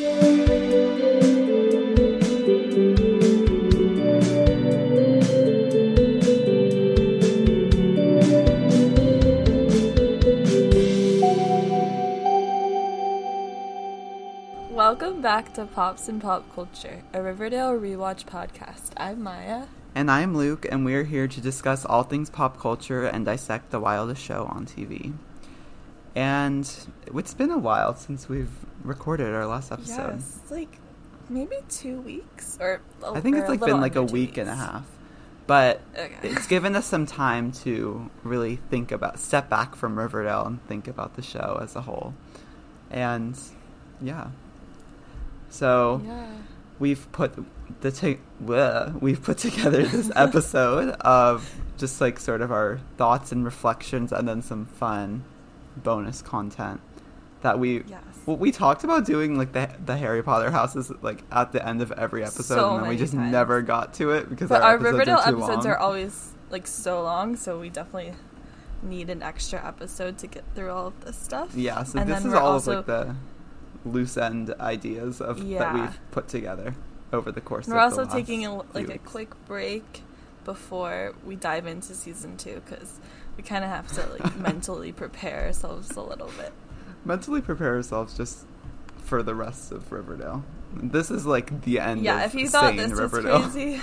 Welcome back to Pops and Pop Culture, a Riverdale rewatch podcast. I'm Maya. And I'm Luke, and we're here to discuss all things pop culture and dissect the wildest show on TV. And it's been a while since we've recorded our last episode. Yes, like maybe two weeks or a- I think it's like been like a week and a half. But Okay. it's given us some time to really think about, step back from Riverdale and think about the show as a whole. And yeah. So Yeah. we've put the ta- bleh, we've put together this episode of just like sort of our thoughts and reflections and then some fun bonus content that we Yes. well, we talked about doing like the the Harry Potter houses like at the end of every episode So and then we just times. never got to it because But our, our episodes Riverdale are episodes long. are always like so long, so we definitely need an extra episode to get through all of this stuff. yeah so And this is all also- of like the loose end ideas of that we've put together over the course of we're the also taking a, like a quick break before we dive into season two because we kind of have to like mentally prepare ourselves a little bit. mentally prepare ourselves just for the rest of Riverdale. This is like the end. yeah, of if you thought this Riverdale. was crazy,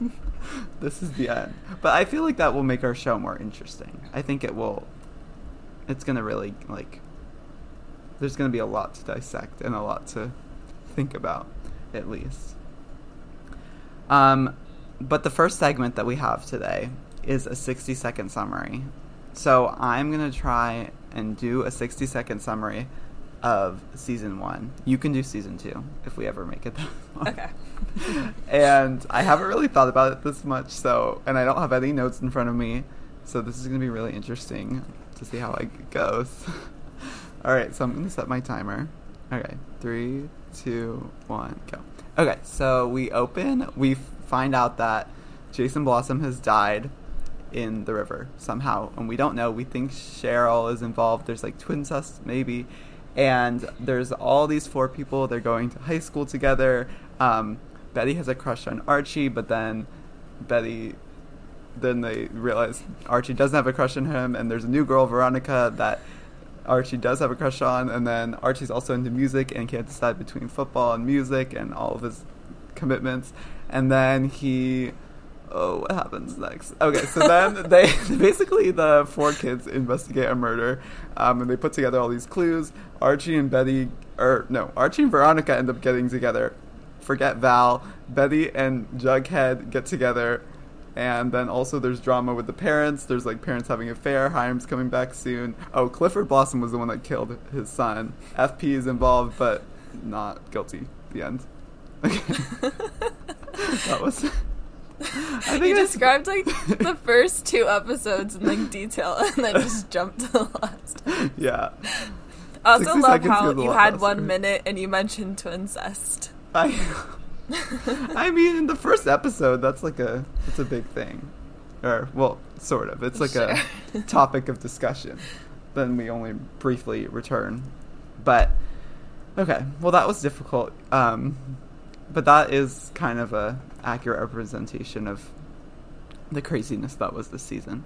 this is the end. But I feel like that will make our show more interesting. I think it will. It's gonna really like. There's gonna be a lot to dissect and a lot to think about, at least. Um, but the first segment that we have today is a 60 second summary. So I'm gonna try and do a 60 second summary of season one. You can do season two if we ever make it that far okay. and I haven't really thought about it this much, so and I don't have any notes in front of me, so this is gonna be really interesting to see how it goes. All right, so I'm gonna set my timer. Okay, three, two, one, go. Okay, so we open. We find out that Jason Blossom has died in the river somehow, and we don't know. We think Cheryl is involved. There's like twincest maybe, and there's all these four people. They're going to high school together. Um, Betty has a crush on Archie, but then Betty, then they realize Archie doesn't have a crush on him, and there's a new girl, Veronica, that Archie does have a crush on, and then Archie's also into music and can't decide between football and music and all of his commitments. And then he, oh, what happens next? Okay, so then they basically the four kids investigate a murder, um, and they put together all these clues. Archie and Betty, or no, Archie and Veronica end up getting together. Forget Val. Betty and Jughead get together. And then also there's drama with the parents. There's like parents having an affair. Hiram's coming back soon. Oh, Clifford Blossom was the one that killed his son. FP is involved, but not guilty. The end. Okay. that was. I You described like the first two episodes in like detail, and then just jumped to the last. yeah. I also love how you had one minute and you mentioned twincest. I. I mean, in the first episode, that's like a it's a big thing, or well, sort of. It's like Sure. a topic of discussion. Then we only briefly return, but okay. Well, that was difficult, um, but that is kind of a accurate representation of the craziness that was this season.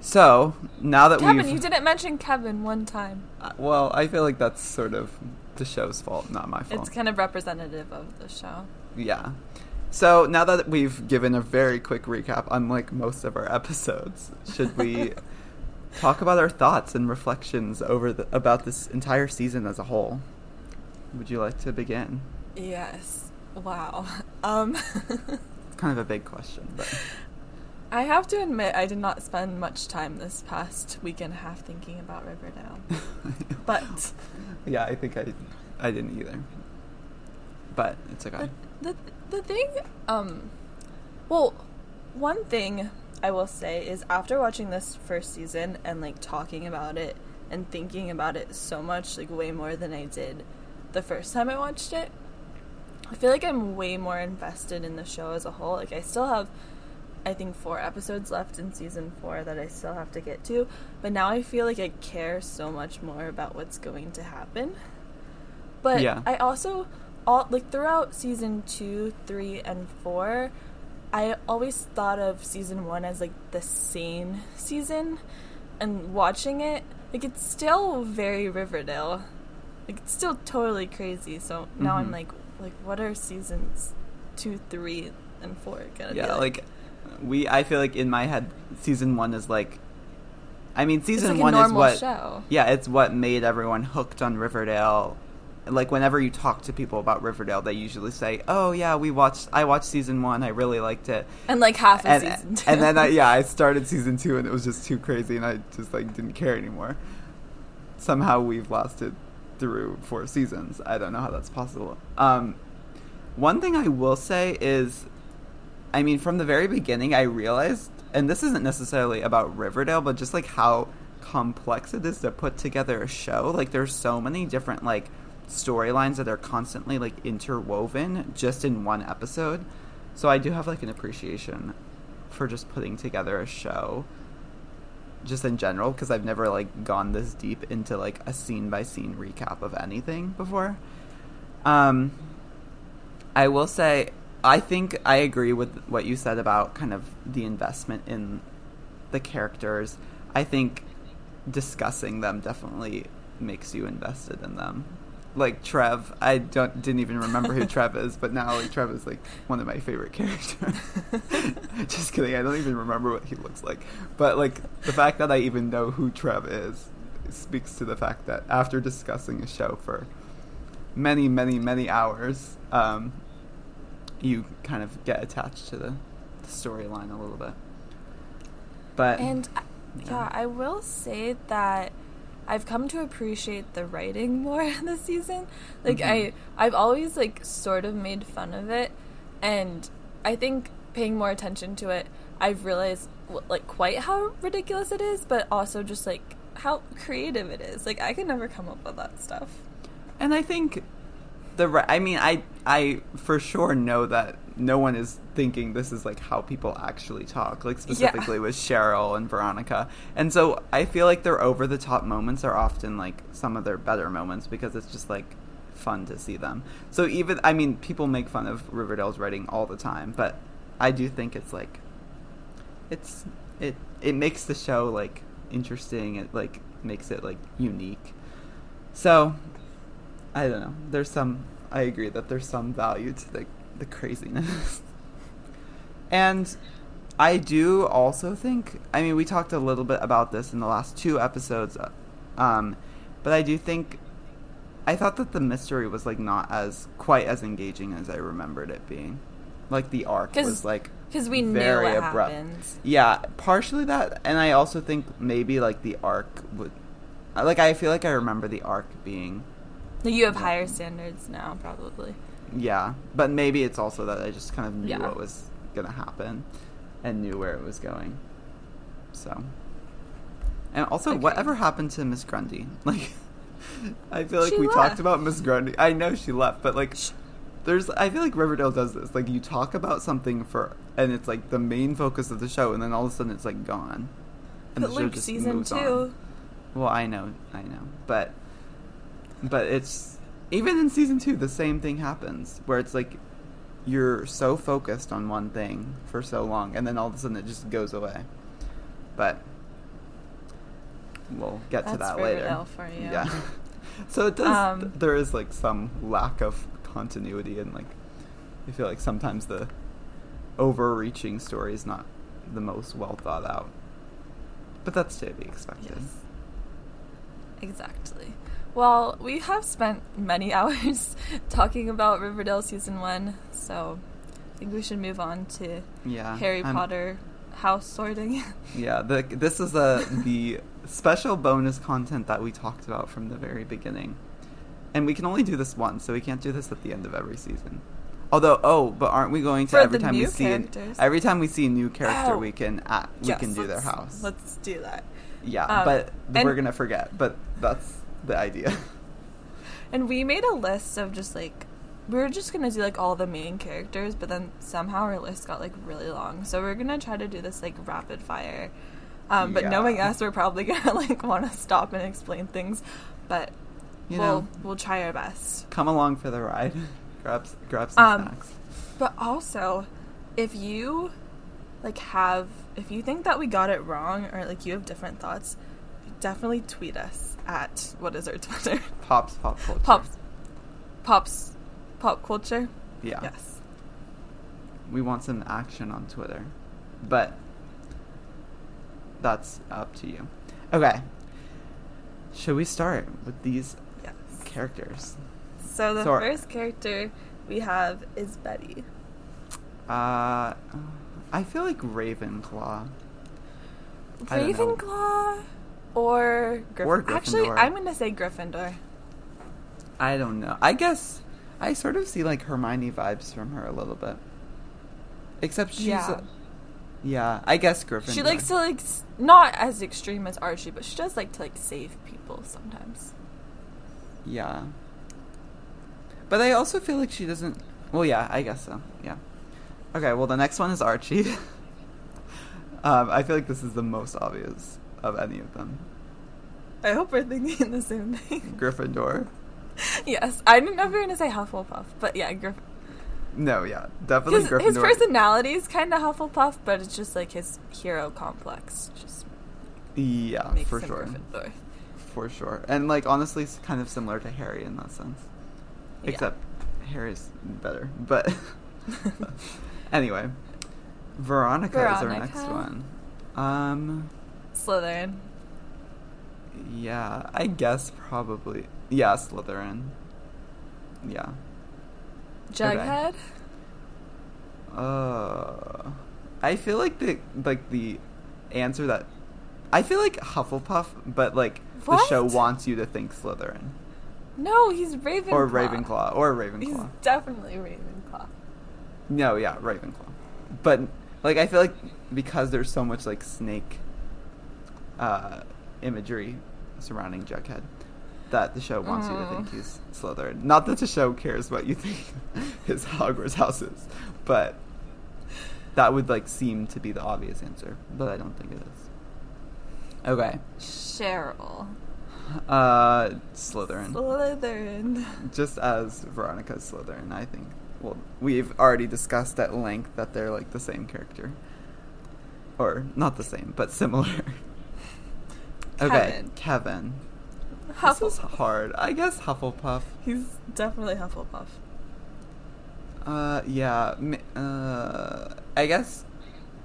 So now that Kevin, you didn't mention Kevin one time. uh, well, I feel like that's sort of the show's fault, not my fault. It's kind of representative of the show. Yeah. So now that we've given a very quick recap, unlike most of our episodes, should we talk about our thoughts and reflections over the, about this entire season as a whole? Would you like to begin? Yes. Wow. Um, It's kind of a big question, but I have to admit, I did not spend much time this past week and a half thinking about Riverdale. But yeah, I think I I didn't either. But it's okay. the the thing, um, well, one thing I will say is after watching this first season and like talking about it and thinking about it so much, like way more than I did the first time I watched it, I feel like I'm way more invested in the show as a whole. Like I still have I think four episodes left in season four that I still have to get to, but now I feel like I care so much more about what's going to happen. But Yeah. I also all like throughout season two, three, and four, I always thought of season one as like the sane season, and watching it, like it's still very Riverdale, like it's still totally crazy. So now I'm Mhm. like, like what are seasons two, three, and four gonna yeah, be like we. I feel like in my head, season one is like. I mean, season like one is what. show. Yeah, it's what made everyone hooked on Riverdale. Like whenever you talk to people about Riverdale, they usually say, "Oh yeah, we watched. I watched season one. I really liked it." And like half of and, season two. and then I, yeah, I started season two, and it was just too crazy, and I just like didn't care anymore. Somehow we've lasted through four seasons. I don't know how that's possible. Um, one thing I will say is, I mean, from the very beginning, I realized, and this isn't necessarily about Riverdale, but just like how complex it is to put together a show. Like, there's so many different like storylines that are constantly like interwoven just in one episode. So I do have like an appreciation for just putting together a show just in general because I've never like gone this deep into like a scene by scene recap of anything before. Um I will say I think I agree with what you said about kind of the investment in the characters. I think discussing them definitely makes you invested in them. Like Trev, I don't didn't even remember who Trev is, but now like Trev is like one of my favorite characters. Just kidding, I don't even remember what he looks like. But like the fact that I even know who Trev is speaks to the fact that after discussing a show for many, many, many hours, um, you kind of get attached to the, the storyline a little bit. But And Yeah. yeah, I will say that I've come to appreciate the writing more this season. Like Mhm. I I've always like sort of made fun of it and I think paying more attention to it, I've realized like quite how ridiculous it is, but also just like how creative it is. Like I could never come up with that stuff. And I think the I mean I I for sure know that no one is thinking this is like how people actually talk like specifically with Cheryl and Veronica. And so I feel like their over the top moments are often like some of their better moments because it's just like fun to see them. So even I mean people make fun of Riverdale's writing all the time, but I do think it's like it's it it makes the show like interesting, it like makes it like unique. So I don't know. There's some. I agree that there's some value to the the craziness, and I do also think. I mean, we talked a little bit about this in the last two episodes, uh, um, but I do think. I thought that the mystery was like not as quite as engaging as I remembered it being. Like the arc was like Because we knew very what abrupt. happens. Yeah, partially that, and I also think maybe like the arc would, like I feel like I remember the arc being You have higher standards now, probably. Yeah, but maybe it's also that I just kind of knew Yeah. what was gonna happen and knew where it was going. So, and also, Okay. whatever happened to Miss Grundy? Like, I feel like She we left. talked about Miss Grundy. I know she left, but like, there's. I feel like Riverdale does this. Like, you talk about something for, and it's like the main focus of the show, and then all of a sudden it's like gone, and But the show like just season moves two, on. Well, I know, I know, but but it's even in season two, the same thing happens where it's like you're so focused on one thing for so long, and then all of a sudden it just goes away. But we'll get to that later. Riverdale for you. Yeah. so it does. Um, there is like some lack of continuity, and like I feel like sometimes the overreaching story is not the most well thought out. But that's to be expected. Yes. Exactly. Well, we have spent many hours talking about Riverdale season one, so I think we should move on to Yeah. Harry I'm- Potter house sorting. Yeah, the, this is the the special bonus content that we talked about from the very beginning, and we can only do this once, so we can't do this at the end of every season. Although, oh, but aren't we going to For every time we see an, every time we see a new character, Oh. we can at, we Yes, can do their house. Let's do that. yeah, um, but we're gonna forget. But that's the idea. And we made a list of just like we were just gonna do like all the main characters, but then somehow our list got like really long. So we're gonna try to do this like rapid fire. Um, but Yeah. knowing us, we're probably gonna like want to stop and explain things. But you we'll know, we'll try our best. come along for the ride. grab grab some Um, snacks. But also, if you like have if you think that we got it wrong or like you have different thoughts, definitely tweet us at what is our Twitter? Pops pop culture. Pops Pops Pop Culture? Yeah. Yes. We want some action on Twitter. But that's up to you. Okay. Should we start with these Yes. characters? So the So first character we have is Betty. Uh I feel like Ravenclaw. I don't or Gryffindor? Actually, I'm going to say Gryffindor. I don't know. I guess I sort of see like Hermione vibes from her a little bit. Except she's Yeah. a- yeah, I guess Gryffindor. She likes to like not as extreme as Archie, but she does like to like save people sometimes. Yeah. But I also feel like she doesn't. Well, yeah, I guess so. Yeah. Okay, well, the next one is Archie. um, I feel like this is the most obvious of any of them. I hope we're thinking the same thing. Gryffindor. yes, I didn't know if you were gonna say Hufflepuff, but yeah, Gryff- No, yeah, definitely his, Gryffindor. his personality is kind of Hufflepuff, but it's just like his hero complex just Yeah, for sure. Gryffindor. For sure. And, like, honestly, it's kind of similar to Harry in that sense. Yeah. Except Harry's better. But anyway, Veronica, is our next one. Um. Slytherin. Yeah, I guess probably. Yeah, Slytherin. Yeah. Jughead. Uh, I feel like the like the answer that I feel like Hufflepuff, but like the show wants you to think Slytherin No, he's Ravenclaw. or Ravenclaw or He's Ravenclaw. definitely Ravenclaw. No, yeah, Ravenclaw. But like I feel like because there's so much like snake uh imagery surrounding Jughead that the show wants you to think Mm. he's Slytherin. Not that the show cares what you think his Hogwarts house is, but that would like seem to be the obvious answer, but I don't think it is. Okay. Cheryl. Uh Slytherin. Slytherin. just as Veronica's Slytherin, I think. Well, we've already discussed at length that they're like the same character, or not the same, but similar. okay, Kevin. Kevin. This is hard. I guess Hufflepuff. He's definitely Hufflepuff. Uh, yeah. Uh, I guess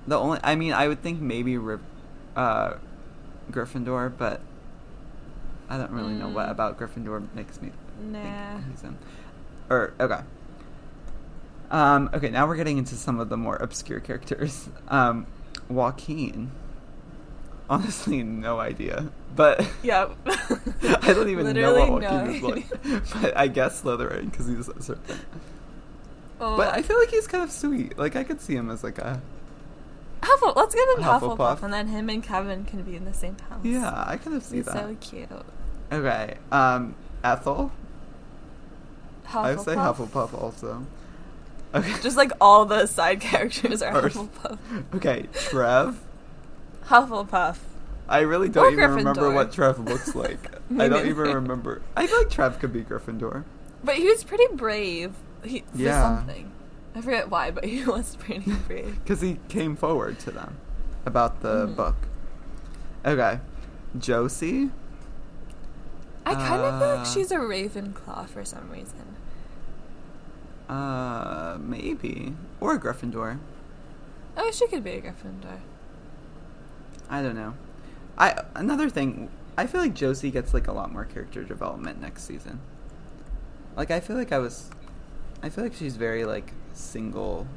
the only. I mean, I would think maybe uh, Gryffindor, but I don't really know what Mm. about Gryffindor makes me Nah. think he's in. Or okay. Um, okay, now we're getting into some of the more obscure characters. Um, Joaquin. Honestly, no idea. But yeah, I don't even Literally know what Joaquin is like. But I guess Slytherin because he's a serpent. Oh, But I feel like he's kind of sweet. Like I could see him as like a Huffle- let's get him Hufflepuff. Hufflepuff. and then him and Kevin can be in the same house. yeah. I kind of see He's that. so cute. Okay. Um, Ethel. Hufflepuff. I would say Hufflepuff also. Okay. Just like all the side characters are Hufflepuff. Okay, Trev. Hufflepuff. I really don't Or even remember what Trev looks like. I don't even remember. I feel like Trev could be Gryffindor. But he was pretty brave. He, for Yeah. something. I forget why, but he was pretty brave. Because he came forward to them about the Mhm. book. Okay. Josie. I kind of feel Uh, like she's a Ravenclaw for some reason. Uh, maybe. Or a Gryffindor. Oh, she could be a Gryffindor. I don't know. I another thing. I feel like Josie gets like a lot more character development next season. Like I feel like I was, I feel like she's very like single.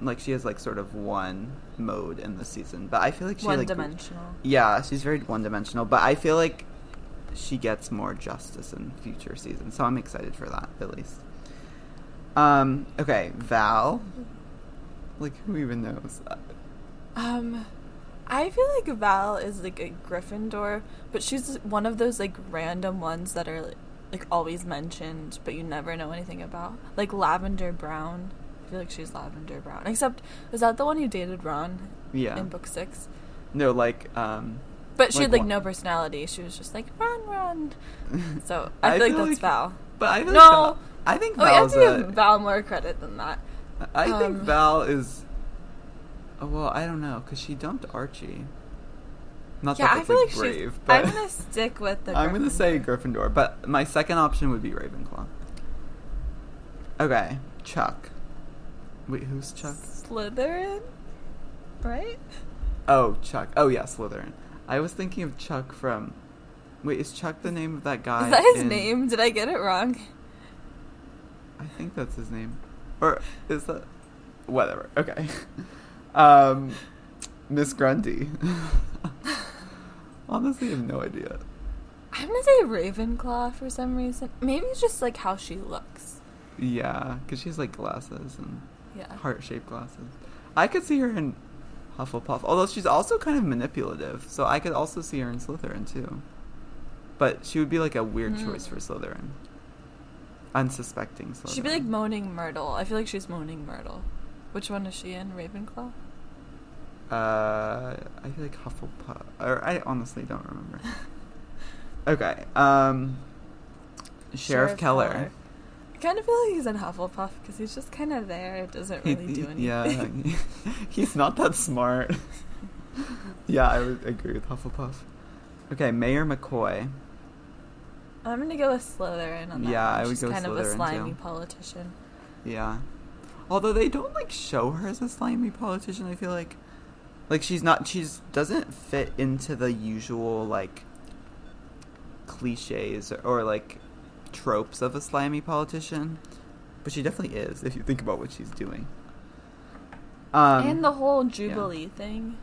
Like she has like sort of one mode in the season, but I feel like she One like dimensional. Yeah, she's very one dimensional, but I feel like she gets more justice in future seasons, so I'm excited for that at least. Um. Okay, Val. Like who even knows? Um, I feel like Val is like a Gryffindor, but she's one of those like random ones that are like always mentioned, but you never know anything about. Like Lavender Brown. I feel like she's Lavender Brown. Except, is that the one who dated Ron Yeah. in book six? No, like um, But she Like had like no personality. She was just like run, run. So I, feel like that's Val. But I feel No. like Val, I think Oh, you have to give Val more credit than that. I think um, Val is. Oh, well, I don't know because she dumped Archie. Not yeah, that I feel like like brave, she's. but I'm gonna stick with the. I'm gonna say Gryffindor. Gryffindor, but my second option would be Ravenclaw. Okay, Chuck. Wait, who's Chuck? Slytherin, right? Oh, Chuck. Oh yeah, Slytherin. I was thinking of Chuck from. Wait, is Chuck the name of that guy? Is that his in- name? Did I get it wrong? I think that's his name. Or is that whatever. Okay. Um Miss Grundy. Honestly, I have no idea. I'm gonna say Ravenclaw for some reason. Maybe it's just like how she looks. Yeah, cuz she has like glasses and Yeah. heart-shaped glasses. I could see her in Hufflepuff, although she's also kind of manipulative. So I could also see her in Slytherin too. But she would be like a weird Hmm. choice for Slytherin. Unsuspecting Slytherin. She'd be like Moaning Myrtle. I feel like she's Moaning Myrtle. Which one is she in? Ravenclaw? Uh, I feel like Hufflepuff. Or I honestly don't remember. okay. Um, Sheriff, Keller. I kind of feel like he's in Hufflepuff because he's just kind of there. It doesn't He- really do anything. Yeah, he's not that smart. yeah, I would agree with Hufflepuff. Okay, Mayor McCoy. I'm gonna go with Slytherin on that. Yeah, one. I would She's go kind of a slimy too. politician. Yeah. Although they don't like show her as a slimy politician, I feel like. Like she's not she's doesn't fit into the usual like cliches or, or like tropes of a slimy politician. But she definitely is if you think about what she's doing. Um and the whole Jubilee thing.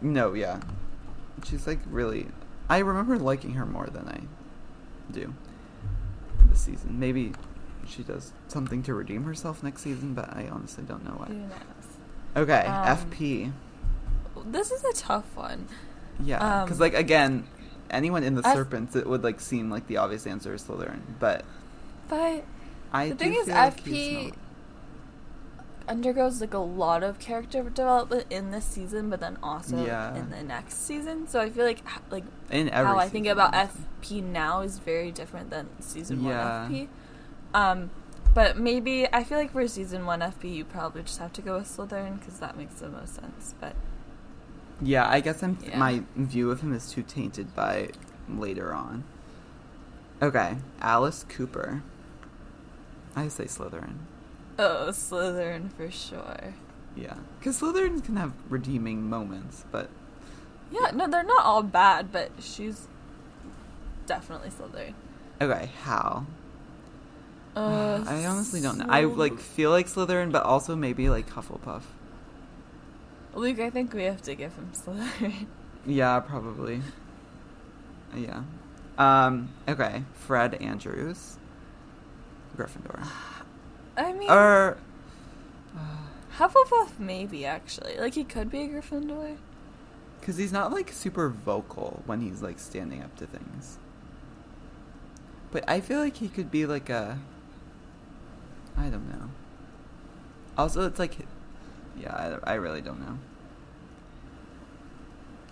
No, yeah. She's like really I remember liking her more than I do this season. Maybe she does something to redeem herself next season, but I honestly don't know what. Okay, Um, FP. This is a tough one. Yeah, because um, like again, anyone in the F- Serpents, it would like seem like the obvious answer is Slytherin, but But I the thing is, like FP undergoes like a lot of character development in this season, but then also Yeah. in the next season. So I feel like like how I think about. FP now is very different than season Yeah. one FP. Um, but maybe I feel like for season one FP, you probably just have to go with Slytherin because that makes the most sense. But Yeah, I guess I'm Yeah. my view of him is too tainted by later on. Okay, Alice Cooper. I say Slytherin. oh, Slytherin for sure. Yeah, because Slytherins can have redeeming moments, but Yeah, no, they're not all bad, but she's definitely Slytherin. okay, how? Uh, I honestly don't know. I like feel like Slytherin, but also maybe like Hufflepuff. Luke. I think we have to give him Slytherin. Yeah, probably. Yeah. Um. Okay, Fred Andrews. Gryffindor. I mean, Or. Hufflepuff maybe actually. Like he could be a Gryffindor. Because he's not like super vocal when he's like standing up to things. But I feel like he could be like a. I don't know. Also, it's like. Yeah, I, I really don't know.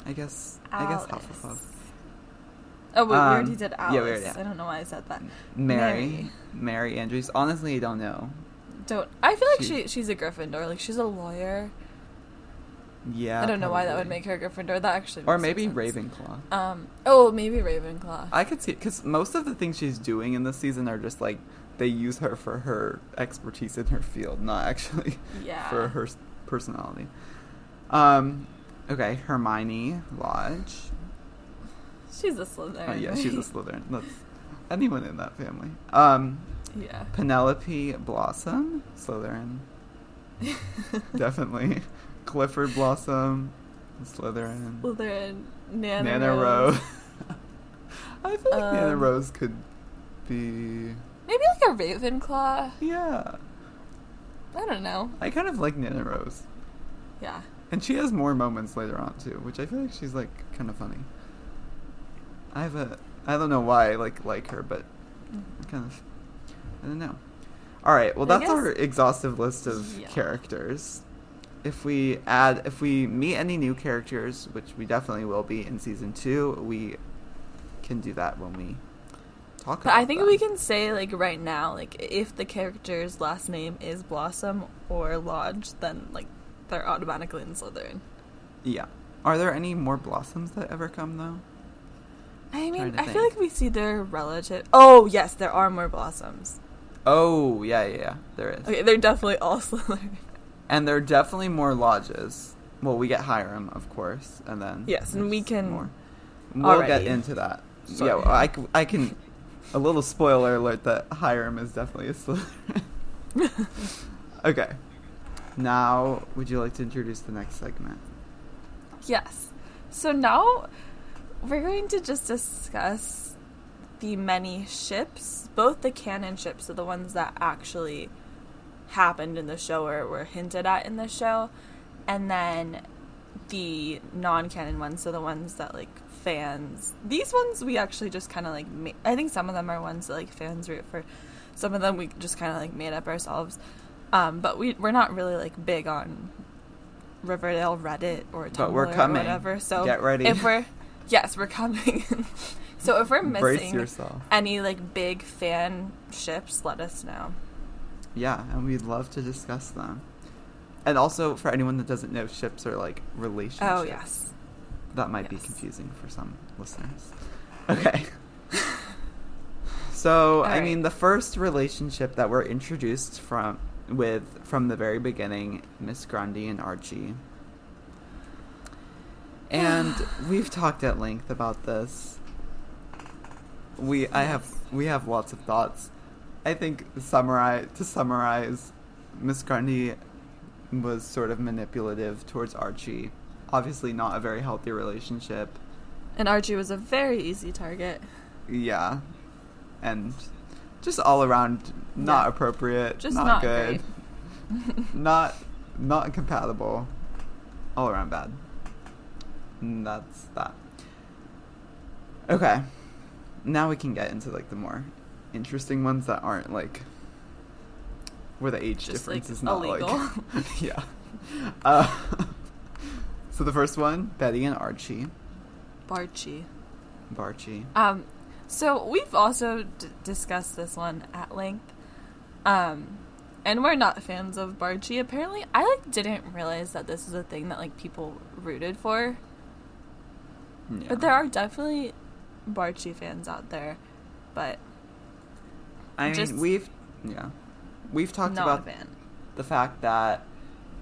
I guess. I guess Alice. Hufflepuff. Oh, wait, we Um, already did Alice. yeah, Alice. we already did. I don't know why I said that. Mary. Mary. Mary Andrews. Honestly, I don't know. Don't. I feel like She- she she's a Gryffindor. Like she's a lawyer. Yeah. I don't know why that would make her a Gryffindor. That actually. Or maybe. Ravenclaw. Um. Oh, maybe Ravenclaw. I could see because most of the things she's doing in this season are just like they use her for her expertise in her field, not actually Yeah. for her personality. Um, okay, Hermione Lodge. she's a Slytherin. Oh, yeah, she's a? Slytherin. That's anyone in that family. Um, Yeah. Penelope Blossom, Slytherin, definitely. Clifford Blossom, Slytherin. Slytherin. Nana, Nana Rose. Rose. I feel like Nana Um, Rose could be. Maybe like a Ravenclaw. Yeah, I don't know. I kind of like Nana Rose, Yeah. and she has more moments later on too, which I feel like she's like kind of funny. I have a. I don't know why I like like her, but kind of. I don't know. All right, well that's our exhaustive list of Yeah. characters. if we add if we meet any new characters, which we definitely will be in season two, we can do that when we talk. But about I think them. we can say like right now, like if the character's last name is Blossom or Lodge, then like they're automatically in Slytherin. Yeah. Are there any more blossoms that ever come though? I mean, Trying to I feel like we see their relative. Oh yes, there are more Blossoms. Oh yeah, yeah, yeah. There is. Okay, they're definitely all Slytherin. And there are definitely more lodges. Well, we get Hiram, of course, and then Yes, and we can more. We'll get into that. Sorry. Yeah, well, I, c- I can. A little spoiler alert that Hiram is definitely a Slytherin. okay. Now, would you like to introduce the next segment? Yes. So now we're going to just discuss the many ships, both the canon ships, so the ones that actually happened in the show or were hinted at in the show, and then the non-canon ones, so the ones that like fans. These ones we actually just kind of like. Ma- I think some of them are ones that like fans root for. Some of them we just kind of like made up ourselves. Um, but we we're not really like big on Riverdale Reddit or Tumblr But we're or whatever. So Get ready. If we're yes, we're coming. so if we're missing any like big fan ships, let us know. Yeah, and we'd love to discuss them. And also, for anyone that doesn't know, ships are like relationships. Oh yes. That might be confusing for some listeners. Okay. so, I mean, the first relationship that we're introduced from with from the very beginning, Miss Grundy and Archie. And we've talked at length about this. We I have we have lots of thoughts. I think summarize to summarize, Miss Grundy was sort of manipulative towards Archie. Obviously, not a very healthy relationship. And Archie was a very easy target. Yeah, and just all around not Yeah. appropriate, Just not, not good, not not compatible, all around bad. And that's that. Okay, now we can get into like the more interesting ones that aren't like where the age Just, like, difference is not illegal. like yeah. Uh, so the first one, Betty and Archie, Barchi. Barchie. Um, so we've also d- discussed this one at length. Um, and we're not fans of Barchie. Apparently, I like didn't realize that this is a thing that like people rooted for. Yeah. But there are definitely Barchie fans out there. But I Just- mean, we've yeah, we've talked about the fact that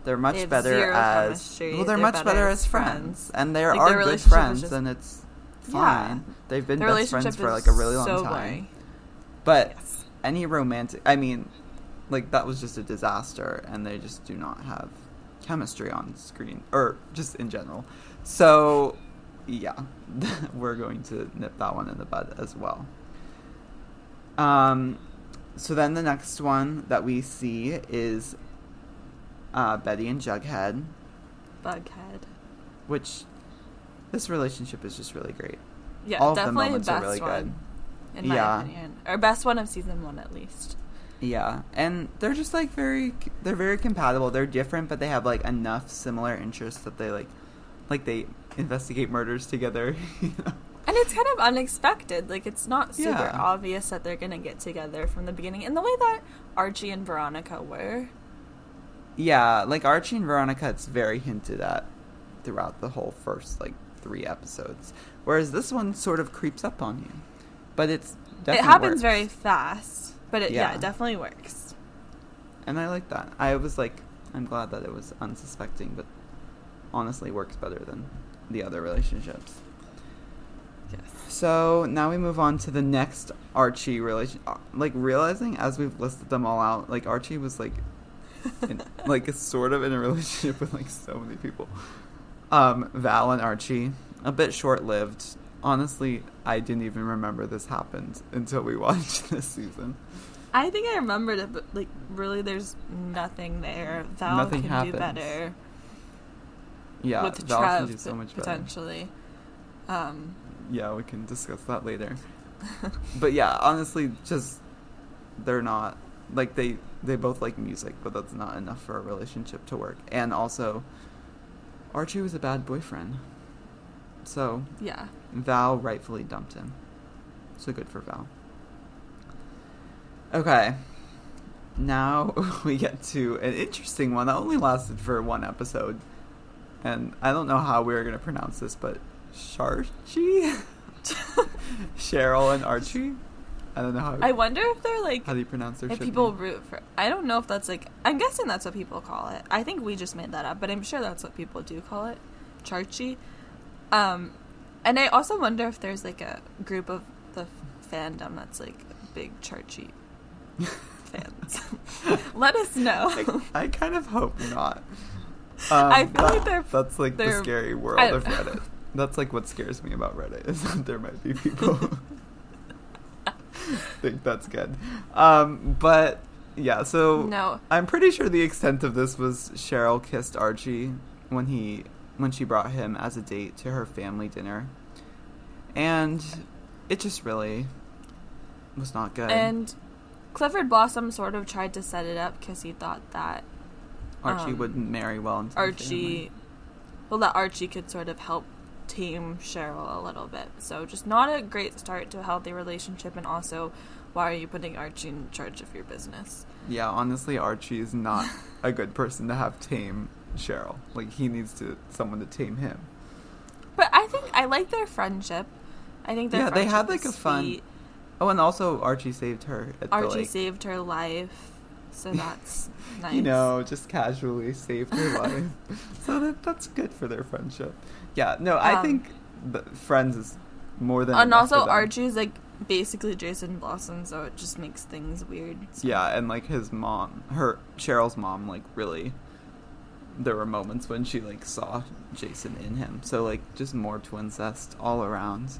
they're much They better as well. They're, They're much better better as friends, friends. and they Like, are good friends, just- and it's Yeah. fine. They've been Their best friends for like a really long so time. boring. But Yes. any romantic, I mean, like that was just a disaster, and they just do not have chemistry on screen or just in general. So, yeah, we're going to nip that one in the bud as well. Um, so then the next one that we see is uh, Betty and Jughead, Bughead. which this relationship is just really great. Yeah, All of the definitely the, moments are really one. good. In my Yeah. opinion. Or best one of season one at least. Yeah, and they're just like very they're very compatible. They're different, but they have like enough similar interests that they like like they investigate murders together. you know? And it's kind of unexpected. Like it's not super Yeah. obvious that they're gonna get together from the beginning. In the way that Archie and Veronica were. Yeah, like Archie and Veronica, it's very hinted at throughout the whole first like three episodes, whereas this one sort of creeps up on you, but it's definitely it happens works. very fast. But it, yeah. Yeah. it definitely works. and I like that. I was like, I'm glad that it was unsuspecting, but honestly works better than the other relationships. Yes. So now we move on to the next Archie relation. uh, Like realizing as we've listed them all out, like Archie was like, in, like sort of in a relationship with like so many people. Um, Val and Archie, a bit short lived. Honestly, I didn't even remember this happened until we watched this season. I think I remembered it, but like really there's nothing there. Val Nothing can happens. do better. Yeah, with Val Trev can do so much better. potentially. Um Yeah, we can discuss that later. but yeah, honestly, just they're not like they they both like music, but that's not enough for a relationship to work. And also, Archie was a bad boyfriend, so Yeah. Val rightfully dumped him. So good for Val. Okay. Now we get to an interesting one that only lasted for one episode. And I don't know how we are going to pronounce this, but Sharchi? Cheryl and Archie? I don't know how. I wonder if they're like how do you pronounce their if people name? root for. I don't know if that's like. I'm guessing that's what people call it. I think we just made that up, but I'm sure that's what people do call it, Charchi. Um, and I also wonder if there's like a group of the fandom that's like big Charchi fans. Let us know. I, I kind of hope not. Um, I feel like they're- that's like the they're- scary world of. Reddit. That's like what scares me about Reddit is that there might be people think that's good. Um, but yeah, so No. I'm pretty sure the extent of this was Cheryl kissed Archie when he when she brought him as a date to her family dinner, and it just really was not good. And Clifford Blossom sort of tried to set it up because he thought that Archie um, wouldn't marry well into Archie, well, that Archie could sort of help tame Cheryl a little bit. So just not a great start to a healthy relationship, and also, why are you putting Archie in charge of your business? Yeah, honestly, Archie is not a good person to have tame Cheryl. Like he needs to someone to tame him. But I think I like their friendship. I think their Yeah, they had, like, a fun- sweet. Oh, and also Archie saved her at Archie the lake. saved her life, so that's nice. You know, just casually saved her life. so that that's good for their friendship. Yeah, no, I Um, think the Friends is more than and also. Archie's like basically Jason Blossom, so it just makes things weird. So- Yeah, and like his mom, her Cheryl's mom, like really. There were moments when she like saw Jason in him. So like just more twincest all around.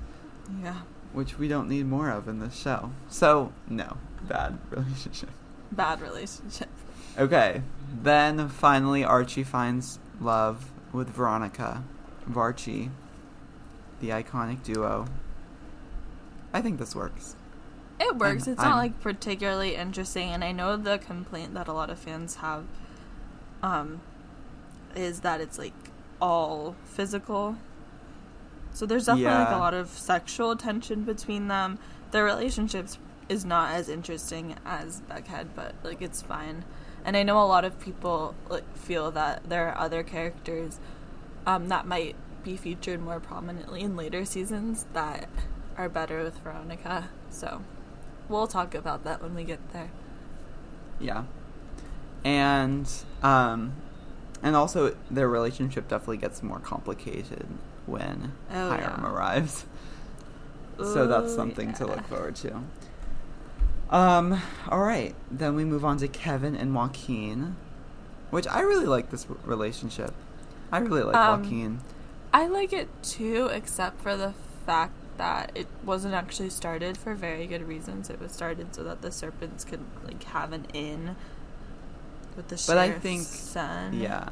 yeah. which we don't need more of in this show. So, no, bad relationship. Bad relationship. Okay, then finally Archie finds love with Veronica. Varchie, the iconic duo. I think this works. It works. I'm- it's not I'm- like particularly interesting, and I know the complaint that a lot of fans have, um, is that it's like all physical. So there's definitely like a lot of sexual tension between them. Their relationships is not as interesting as Bughead, but like it's fine. And I know a lot of people like feel that there are other characters um, that might be featured more prominently in later seasons that are better with Veronica. So we'll talk about that when we get there. Yeah. And, um, and also their relationship definitely gets more complicated when Oh, Hiram yeah. arrives. so that's Ooh, something to look forward to. Um, all right, then we move on to Kevin and Joaquin, which I really like this relationship. I really like Um, Joaquin. I like it too, except for the fact that it wasn't actually started for very good reasons. It was started so that the serpents could like have an in with the But I think- son. Yeah,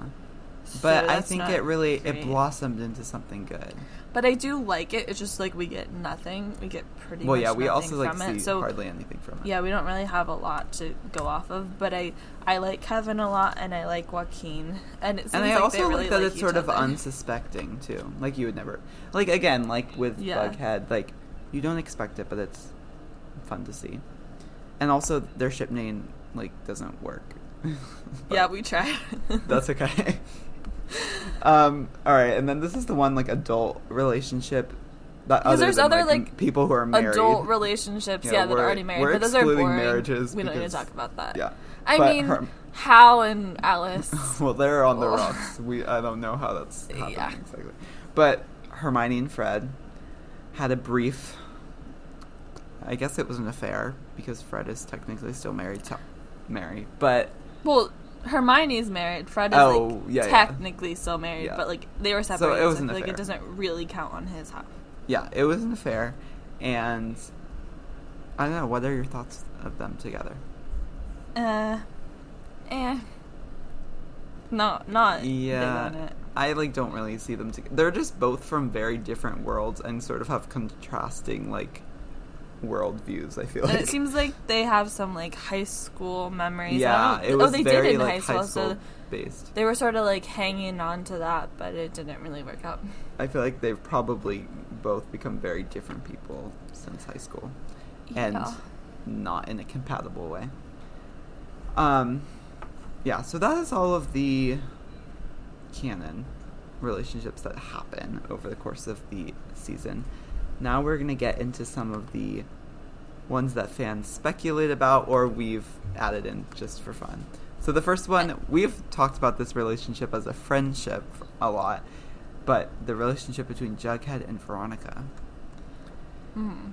So but I think it really great. it blossomed into something good. But I do like it. It's just like we get nothing. We get pretty Well, much yeah, we also like from see it. So hardly anything from it. yeah, we don't really have a lot to go off of. But I I like Kevin a lot, and I like Joaquin, and it seems and I like also they really like that like it's sort each of unsuspecting too. Like you would never, like again, like with Yeah. Bughead, like you don't expect it, but it's fun to see. And also, their ship name like doesn't work. Yeah, we tried. that's okay. um. All right, and then this is the one like adult relationship. That Because there's than, other, like, like, people who are married. adult relationships, Yeah, yeah, that are already married, we're but those are excluding boring. marriages we don't need to talk about that. Yeah. I But mean, her- Hal and Alice. well, they're on the Oh. rocks. We I don't know how that's happening Yeah. exactly. But Hermione and Fred had a brief. I guess it was an affair because Fred is technically still married to Mary, but well, Hermione's married. Fred is Oh, like yeah, yeah. technically still married, Yeah. but like they were separated. So it separated. Was I an feel like it doesn't really count on his half. yeah, it was an affair, and I don't know. What are your thoughts of them together? Uh, eh. No, not big Yeah. I like don't really see them together. They're just both from very different worlds and sort of have contrasting like worldviews. I feel And like it seems like they have some like high school memories. Yeah, it was oh, they very did in like high school, so based. they were sort of like hanging on to that, but it didn't really work out. I feel like they've probably both become very different people since high school, and not in a compatible way. Um, yeah. So that is all of the canon relationships that happen over the course of the season. Now we're gonna get into some of the ones that fans speculate about or we've added in just for fun. So the first one, we've talked about this relationship as a friendship a lot, but the relationship between Jughead and Veronica. Mm.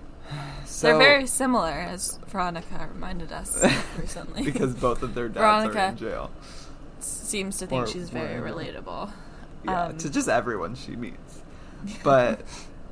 So, They're very similar, as Veronica reminded us recently. because both of their dads are in jail. seems to think Or she's very were. relatable. Yeah, Um, to just everyone she meets. But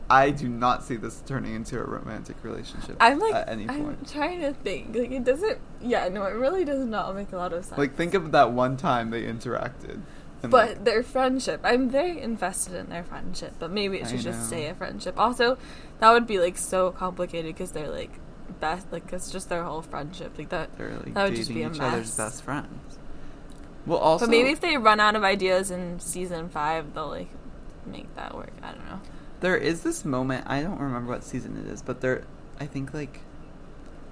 I do not see this turning into a romantic relationship I'm like, at any I'm point. trying to think. Like, it doesn't. Yeah, no, it really does not make a lot of sense. Like, think of that one time they interacted. but like, their friendship, I'm very invested in their friendship. But maybe it should just stay a friendship. Also, that would be like so complicated because they're like best. Like it's just their whole friendship. Like that. they're like that would just be a each other's best friends. Well, also, but maybe if they run out of ideas in season five, they'll like make that work. I don't know. There is this moment. I don't remember what season it is, but there, I think like,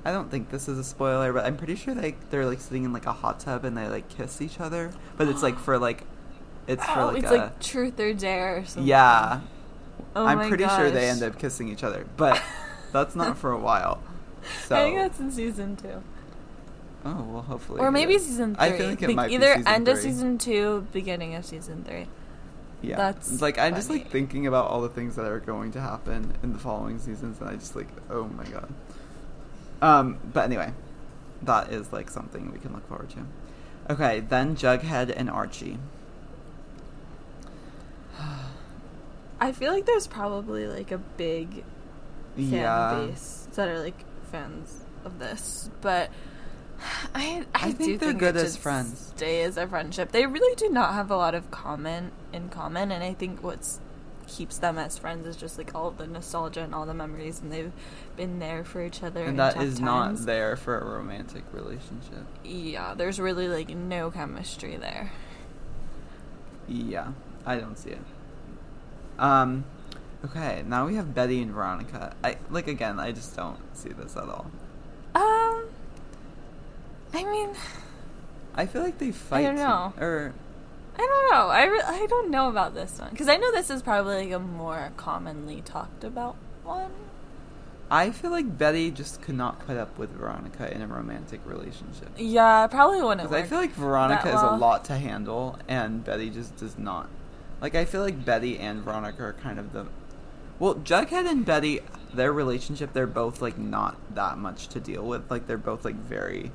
I don't think this is a spoiler, but I'm pretty sure like they're like sitting in like a hot tub and they like kiss each other, but it's like for like, it's for oh, like it's a like truth or dare or something. yeah. Oh I'm pretty sure they end up kissing each other, but that's not for a while. So I think that's in season two. oh well, hopefully, Or maybe season three. I feel like it Be- might be either end of season two, beginning of season three. Yeah, That's It's like I'm just like thinking about all the things that are going to happen in the following seasons, and I just like, oh my god. Um, but anyway, that is like something we can look forward to. Okay, then Jughead and Archie. I feel like there's probably like a big fan yeah, base that are like fans of this, but I I, I do think they're think good as friends. Stay as a friendship. They really do not have a lot of common in common, and I think what's keeps them as friends is just like all the nostalgia and all the memories, and they've been there for each other. and that is times. not there for a romantic relationship. Yeah, there's really like no chemistry there. Yeah, I don't see it. Um, okay, now we have Betty and Veronica. I like again. I just don't see this at all. Um, I mean, I feel like they fight. I don't know. or I don't know. I, re- I don't know about this one because I know this is probably like a more commonly talked about one. I feel like Betty just could not put up with Veronica in a romantic relationship. Yeah, probably wouldn't. Because I feel like Veronica that is a lot to handle, and Betty just does not. Like, I feel like Betty and Veronica are kind of the. Well, Jughead and Betty, their relationship, they're both, like, not that much to deal with. Like, they're both, like, very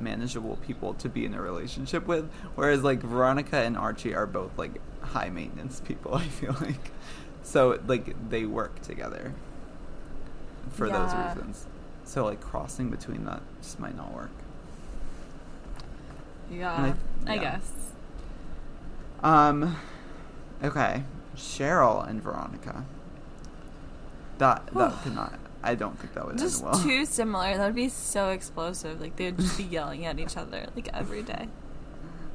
manageable people to be in a relationship with. Whereas, like, Veronica and Archie are both, like, high maintenance people, I feel like. So, like, they work together for Yeah. those reasons. So, like, crossing between that just might not work. Yeah, I- I, guess. Um, okay, Cheryl and Veronica. That that could not. I don't think that would Just end well. too similar. That would be so explosive. Like they would just be yelling at each other like every day.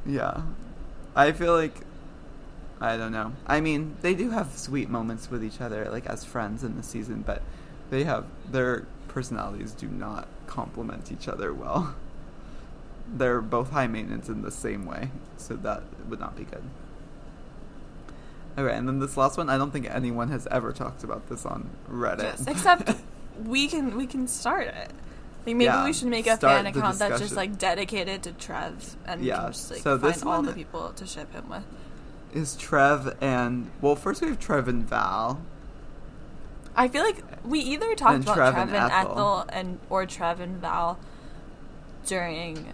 yeah, I feel like I don't know. I mean, they do have sweet moments with each other, like as friends in the season, but they have their personalities do not complement each other well. They're both high maintenance in the same way, so that would not be good. Okay, and then this last one, I don't think anyone has ever talked about this on Reddit. Yes, except we can we can start it. Like maybe Yeah, we should make a fan account that's just like dedicated to Trev, and Yeah, just like so find all the people to ship him with. Is Trev and well, first we have Trev and Val. I feel like we either talked And about Trev Trev, and and Ethel. Ethel and or Trev and Val during.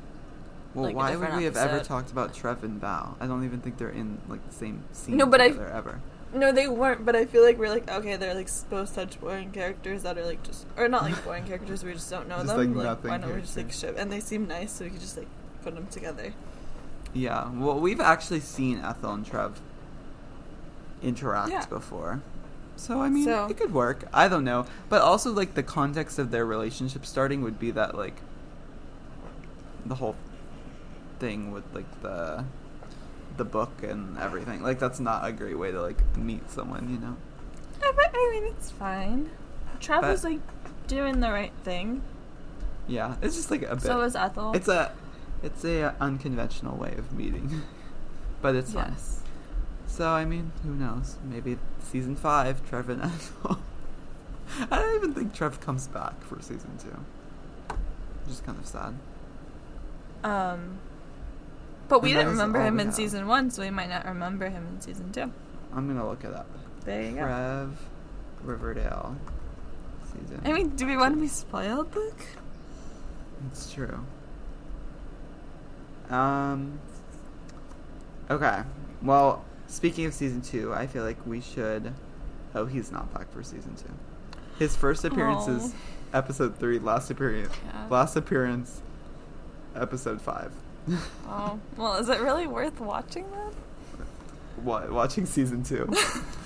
Well, Like why would we have ever talked about Trev and Val? I don't even think they're in like the same scene No, but I- ever. No, they weren't. But I feel like we're like okay, they're like both such boring characters that are like just or not like boring characters. We just don't know Just, them. like, nothing why don't we just like ship? And they seem nice, so we could just like put them together. Yeah, well, we've actually seen Ethel and Trev interact Yeah. before. So I mean, So- it could work. I don't know, but also like the context of their relationship starting would be that like the whole thing with like the the book and everything. Like that's not a great way to like meet someone, you know. I, I mean, it's fine. Was like doing the right thing. Yeah, it's just like a bit. So was Ethel. it's a it's a unconventional way of meeting, but it's yes. So I mean, who knows? Maybe season five, Trevor and Ethel. I don't even think Trev comes back for season two. Just kind of sad. Um, but we didn't remember him in season one, so we might not remember him in season two. I'm gonna look it up. There you go. Trev Riverdale season. I mean, do we want to be spoiled, Luke? it's true. Um. Okay. Well, speaking of season two, I feel like we should. Oh, he's not back for season two. His first appearance is episode three. Last appearance. Yeah. Last appearance. Episode five. Oh, well, is it really worth watching that? What? Watching season two.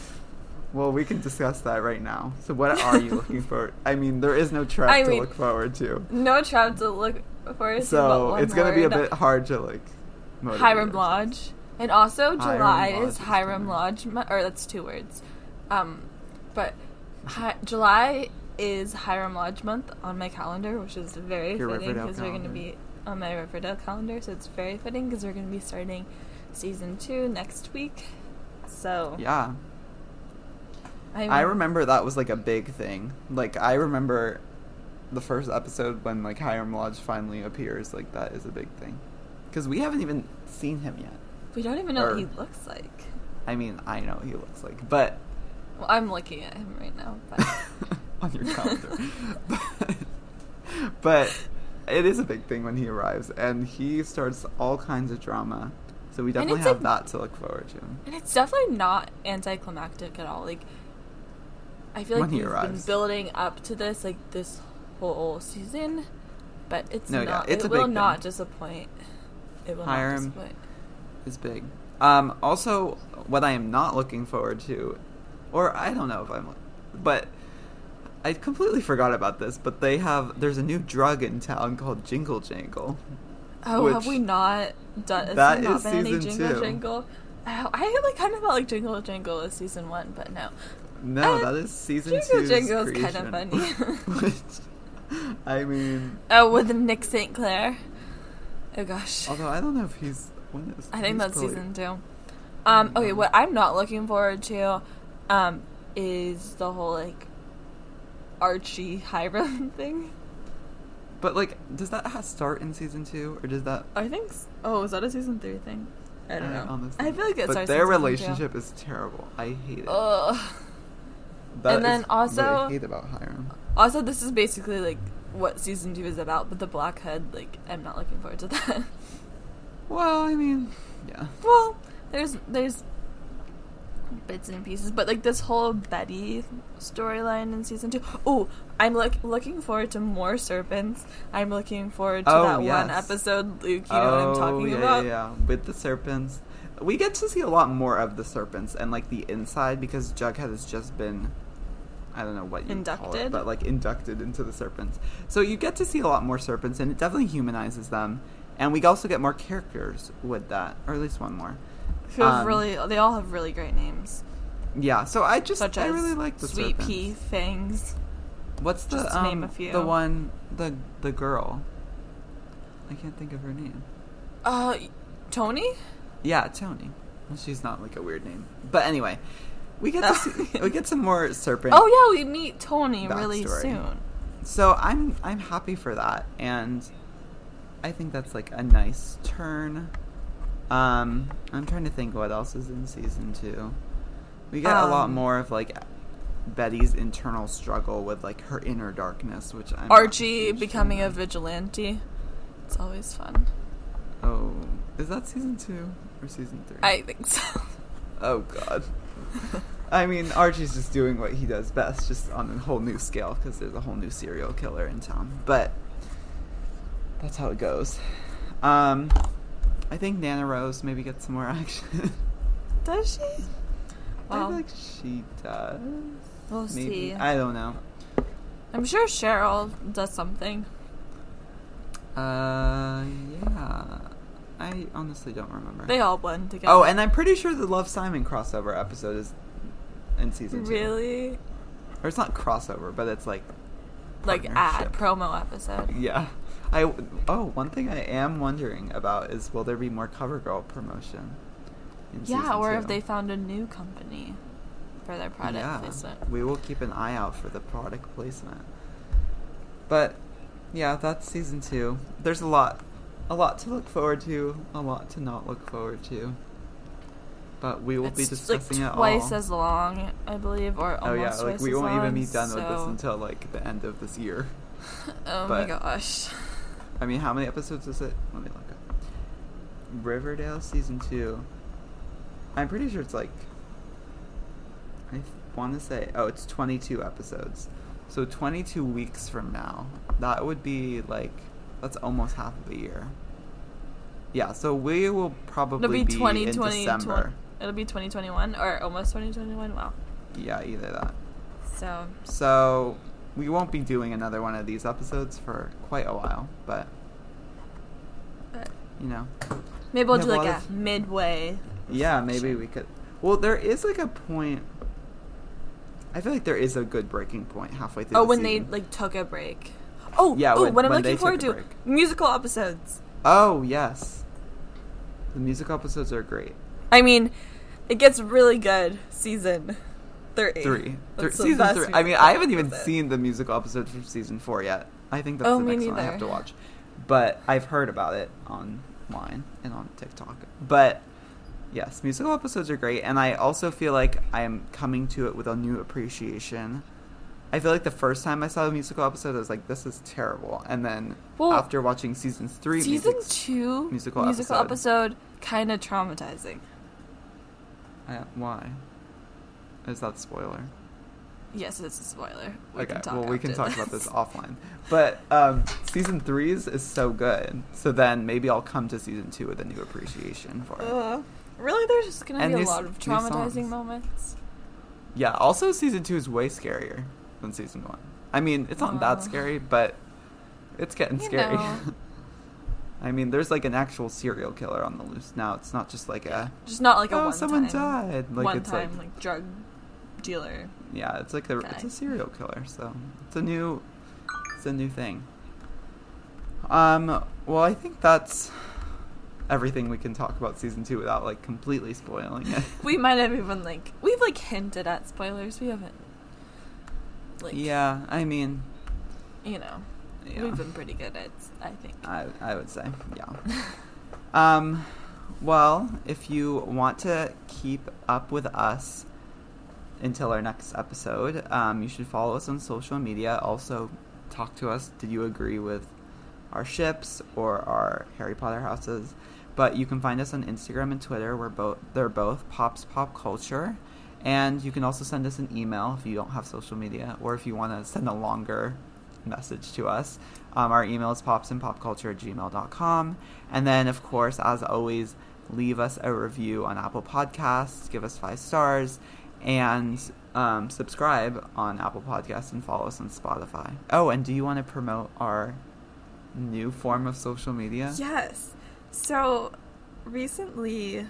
well, we can discuss that right now. So, what are you looking for? I mean, there is no trap I to mean, look forward to. No Trav to look forward to. So it's gonna be a bit hard to like. Hiram. Lodge, and also July is is Hiram. Lodge, or that's two words. Um, but hi- July is Hiram Lodge month on my calendar, which is very Your fitting because we're going to be on my Riverdale calendar. So it's very fitting because we're going to be starting season two next week. So Yeah. I, I remember that was like a big thing. Like I remember the first episode when like Hiram Lodge finally appears. Like that is a big thing because we haven't even seen him yet. we don't even know or- what he looks like. I mean, I know what he looks like, but Well, I'm looking at him right now, but on your calendar. but, but it is a big thing when he arrives, and he starts all kinds of drama. So we definitely have like- that to look forward to. And it's definitely not anticlimactic at all. Like, I feel like When we've been building up to this like this whole season, but it's No, yeah, not. it's it will not thing. disappoint. It will Hiram. not disappoint. is big. Um, also, what I am not looking forward to, or I don't know if I'm, but I completely forgot about this. But they have there's a new drug in town called Jingle Jangle. Oh, have we not done? That not is been any season Jingle two. Jangle? Oh, I like kind of felt like Jingle Jangle was season one, but no. No, Uh, that is season two. Jingle. Jangle is kind of funny. Which, I mean, Oh, with Nick St. Clair. Oh gosh. although I don't know if he's. When is, I think that's probably- season two. Um, okay, what I'm not looking forward to um, is the whole like Archie Hiram thing. But like, does that start in season two, or does that? I think. s Oh, is that a season three thing? I don't know. honestly I feel like it But starts. their in season two. relationship is terrible. I hate it. Ugh. That and then what I also- hate about Hiram. Also, this is basically like what season two is about, but the Black Hood, like, I'm not looking forward to that. Well, I mean, yeah. well, there's there's bits and pieces, but like this whole Betty storyline in season two. Oh, I'm look, looking forward to more serpents. I'm looking forward to Oh, that one episode, Luke. You know what I'm oh, talking Oh, yeah, about? Yeah, yeah, with the serpents. We get to see a lot more of the serpents and like the inside because Jughead has just been I don't know what you call it, Inducted? but like inducted into the serpents. So you get to see a lot more serpents and it definitely humanizes them. And we also get more characters with that, or at least one more. Who have Um, really, they all have really great names, Yeah, so I just such I really like the Sweet serpents. Pea, Fangs. What's the just to name um, a few. the one the the girl? I can't think of her name. Uh, Toni. Yeah, Toni. Well, she's not like a weird name, but anyway, we get to see, we get some more serpent. Oh yeah, we meet Toni really soon. So I'm I'm happy for that, and I think that's like a nice turn. Um, I'm trying to think what else is in season two. We get a lot Um, more of like Betty's internal struggle with like her inner darkness, which I'm Archie becoming a vigilante. It's always fun. Oh, is that season two or season three? I think so. Oh God. I mean, Archie's just doing what he does best, just on a whole new scale because there's a whole new serial killer in town. But that's how it goes. Um, I think Nana Rose maybe gets some more action. Does she? I Well, feel like she does. we'll Maybe. see. I don't know. I'm sure Cheryl does something. Uh, yeah. I honestly don't remember. They all blend together. oh, and I'm pretty sure the Love Simon crossover episode is in season two. really Or it's not crossover, but it's like like ad promo episode. Yeah. I oh, one thing I am wondering about is will there be more CoverGirl promotion? in Yeah, or if two? they found a new company for their product yeah, placement. We will keep an eye out for the product placement. But yeah, that's season 2. There's a lot a lot to look forward to, a lot to not look forward to. But we will be discussing like it twice all. as long, I believe, or almost oh yeah, like we won't even be done with this until like the end of this year. Oh my gosh. I mean, how many episodes is it? Let me look up. Riverdale season two. I'm pretty sure it's like. I want to say, oh, it's 22 episodes. So 22 weeks from now, that would be like that's almost half of a year. Yeah, so we will probably It'll be be 2020. in December. It'll be 2021 or almost 2021. Wow. Yeah, either that. So So we won't be doing another one of these episodes for quite a while, but but you know. maybe we'll We do a like a midway. Yeah, maybe we could. Well, there is like a point. I feel like there is a good breaking point halfway through. Oh, the when they like took a break. Oh, Yeah, oh, when- what I'm looking forward to musical episodes. Oh yes, the music episodes are great. I mean, it gets really good. Season three. Three, Three- That's the season three. I mean, I haven't even episode. seen the musical episodes from season four yet. I think that's Oh, the next one I have to watch. But I've heard about it online and on TikTok. But yes, musical episodes are great, and I also feel like I am coming to it with a new appreciation. I feel like the first time I saw the musical episode, I was like, "This is terrible," and then Well, after watching season three, Season music- two musical musical episode. episode, kind of traumatizing. I- why? Is that a spoiler? Yes, it's a spoiler. We okay, can talk well, we can talk about this offline. But um, season three's is so good, so then maybe I'll come to season two with a new appreciation for it. Uh, really, there's just gonna be a lot of traumatizing moments. Yeah. Also, season two is way scarier than season one. I mean, it's not that Uh, scary, but it's getting scary. I mean, there's like an actual serial killer on the loose now. It's not just like a Just not like a oh, one someone time, died. Like one it's time like like drug dealer. yeah, it's like a it's a serial killer. So it's a new it's a new thing. Um. Well, I think that's everything we can talk about season two without like completely spoiling it. We might have even like we've like hinted at spoilers. We haven't like yeah. I mean, you know yeah. we've been pretty good at I think. I I would say yeah. Um, well, if you want to keep up with us until our next episode, um, you should follow us on social media. Also, talk to us. Did you agree with our ships or our Harry Potter houses? But you can find us on Instagram and Twitter. We're both they're both Pops Pop Culture, and you can also send us an email if you don't have social media or if you want to send a longer message to us. Um, our email is popsandpopculture at gmail.com. And then, of course, as always, leave us a review on Apple Podcasts, give us five stars, and um, subscribe on Apple Podcasts and follow us on Spotify. Oh, and do you want to promote our new form of social media? Yes. So recently,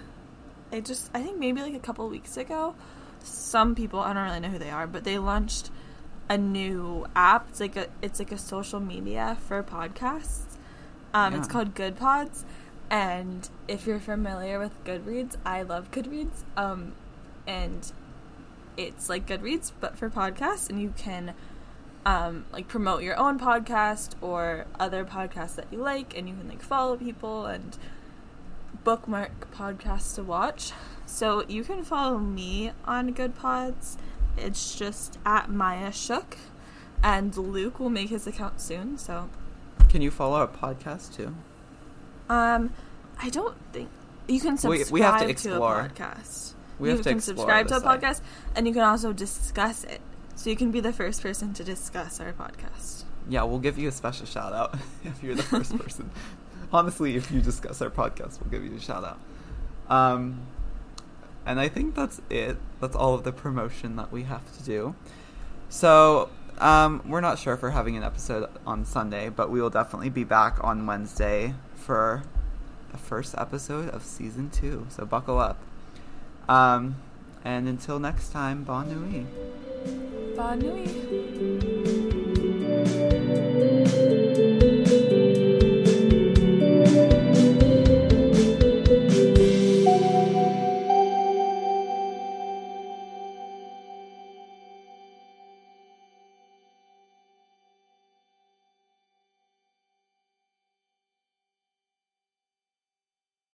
I just I think maybe like a couple weeks ago, some people I don't really know who they are, but they launched a new app. It's like a it's like a social media for podcasts. Um, It's called Goodpods, and if you're familiar with Goodreads, I love Goodreads. Um, and it's like Goodreads but for podcasts, and you can um, like promote your own podcast or other podcasts that you like, and you can like follow people and bookmark podcasts to watch. So you can follow me on Goodpods. It's just at Maya Shook, and Luke will make his account soon. So, Can you follow our podcast too? um, I don't think you can subscribe we have to to, a podcast. We you have can subscribe to a podcast, and you can also discuss it. So you can be the first person to discuss our podcast. Yeah, we'll give you a special shout out if you're the first person. Honestly, if you discuss our podcast, we'll give you a shout out. Um, and I think that's it. That's all of the promotion that we have to do. So, um, we're not sure if we're having an episode on Sunday, but we will definitely be back on Wednesday for the first episode of season two. So buckle up. Um, and until next time, bon nuit. Bonne nuit.